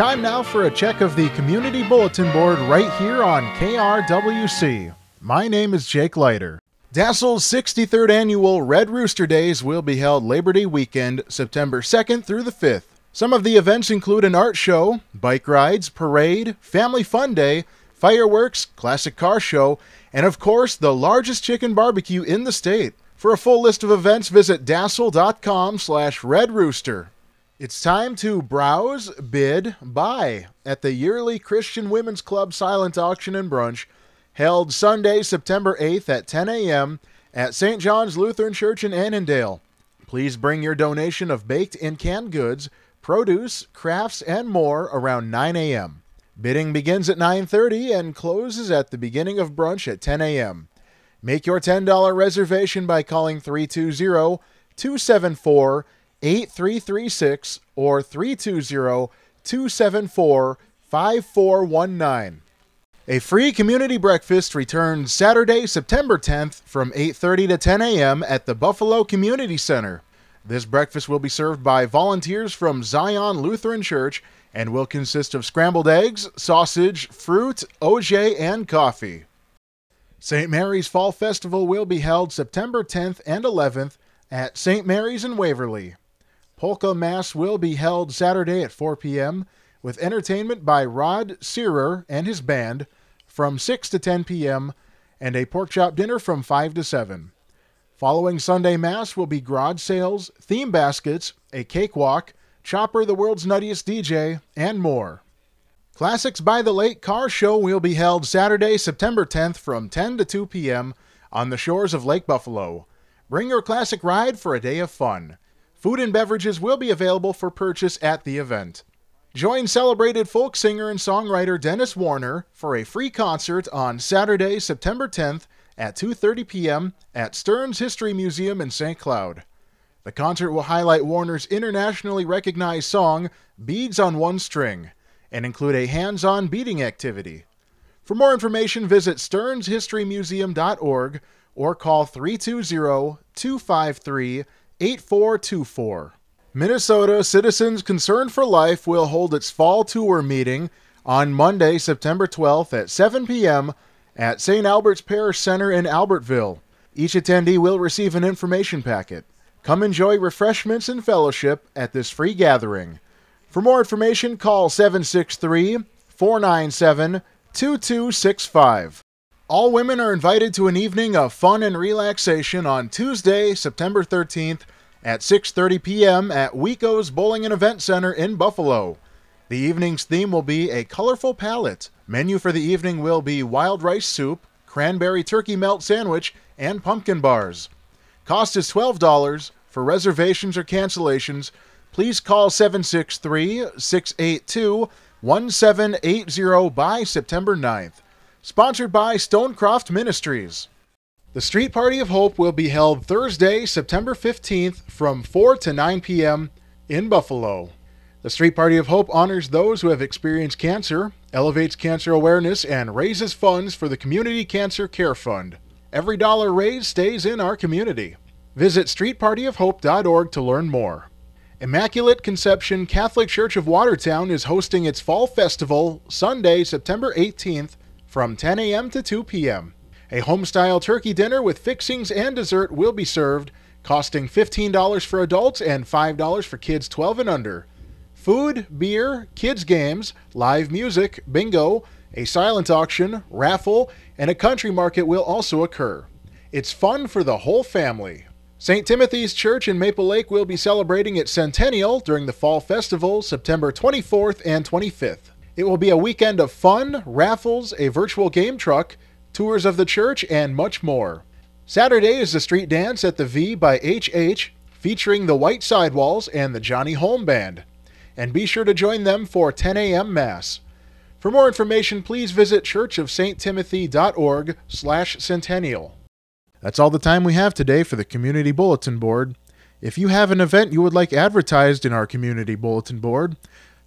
time now for a check of the community bulletin board right here on KRWC. My name is Jake Leiter. Dassel's 63rd annual Red Rooster Days will be held Labor Day weekend, September 2nd through the 5th. Some of the events include an art show, bike rides, parade, family fun day, fireworks, classic car show, and of course, the largest chicken barbecue in the state. For a full list of events, visit dassel.com slash redrooster. It's time to browse, bid, buy at the yearly Christian Women's Club silent auction and brunch held Sunday, September 8th at 10 a.m. at St. John's Lutheran Church in Annandale. Please bring your donation of baked and canned goods, produce, crafts, and more around 9 a.m. Bidding begins at 9:30 and closes at the beginning of brunch at 10 a.m. Make your $10 reservation by calling 320 274 8336 or 320 274 5419. A free community breakfast returns Saturday, September 10th from 8:30 to 10 a.m. at the Buffalo Community Center. This breakfast will be served by volunteers from Zion Lutheran Church and will consist of scrambled eggs, sausage, fruit, OJ, and coffee. St. Mary's Fall Festival will be held September 10th and 11th at St. Mary's in Waverly. Polka Mass will be held Saturday at 4 p.m. with entertainment by Rod Searer and his band from 6 to 10 p.m. and a pork chop dinner from 5 to 7. Following Sunday Mass will be garage sales, theme baskets, a cakewalk, Chopper the World's Nuttiest DJ, and more. Classics by the Lake Car Show will be held Saturday, September 10th from 10 to 2 p.m. on the shores of Lake Buffalo. Bring your classic ride for a day of fun. Food and beverages will be available for purchase at the event. Join celebrated folk singer and songwriter Dennis Warner for a free concert on Saturday, September 10th at 2:30 p.m. at Stearns History Museum in St. Cloud. The concert will highlight Warner's internationally recognized song Beads on One String and include a hands-on beading activity. For more information, visit stearnshistorymuseum.org or call 320 253 8424. Minnesota Citizens Concerned for Life will hold its fall tour meeting on Monday, September 12th at 7 p.m. at St. Albert's Parish Center in Albertville. Each attendee will receive an information packet. Come enjoy refreshments and fellowship at this free gathering. For more information, call 763 497 2265. All women are invited to an evening of fun and relaxation on Tuesday, September 13th at 6:30 p.m. at Wico's Bowling and Event Center in Buffalo. The evening's theme will be a colorful palette. Menu for the evening will be wild rice soup, cranberry turkey melt sandwich, and pumpkin bars. Cost is $12. For reservations or cancellations, please call 763 682 1780 by September 9th. Sponsored by Stonecroft Ministries. The Street Party of Hope will be held Thursday, September 15th from 4 to 9 p.m. in Buffalo. The Street Party of Hope honors those who have experienced cancer, elevates cancer awareness, and raises funds for the Community Cancer Care Fund. Every dollar raised stays in our community. Visit streetpartyofhope.org to learn more. Immaculate Conception Catholic Church of Watertown is hosting its Fall Festival Sunday, September 18th from 10 a.m. to 2 p.m. A homestyle turkey dinner with fixings and dessert will be served, costing $15 for adults and $5 for kids 12 and under. Food, beer, kids' games, live music, bingo, a silent auction, raffle, and a country market will also occur. It's fun for the whole family. St. Timothy's Church in Maple Lake will be celebrating its centennial during the Fall Festival September 24th and 25th. It will be a weekend of fun, raffles, a virtual game truck, tours of the church, and much more. Saturday is the street dance at the V by HH, featuring the White Sidewalls and the Johnny Holm Band. And be sure to join them for 10 a.m. Mass. For more information, please visit churchofsttimothy.org slash centennial. That's all the time we have today for the Community Bulletin Board. If you have an event you would like advertised in our Community Bulletin Board,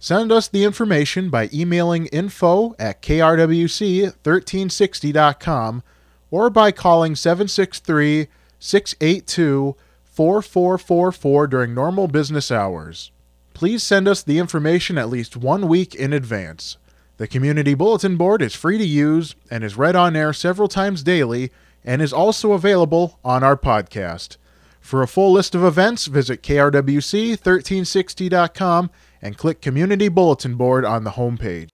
Send us the information by emailing info at krwc1360.com or by calling 763 682 4444 during normal business hours. please send us the information at least one week in advance. The Community Bulletin Board is free to use and is read on air several times daily and is also available on our podcast. For a full list of events, visit krwc1360.com and click Community Bulletin Board on the homepage.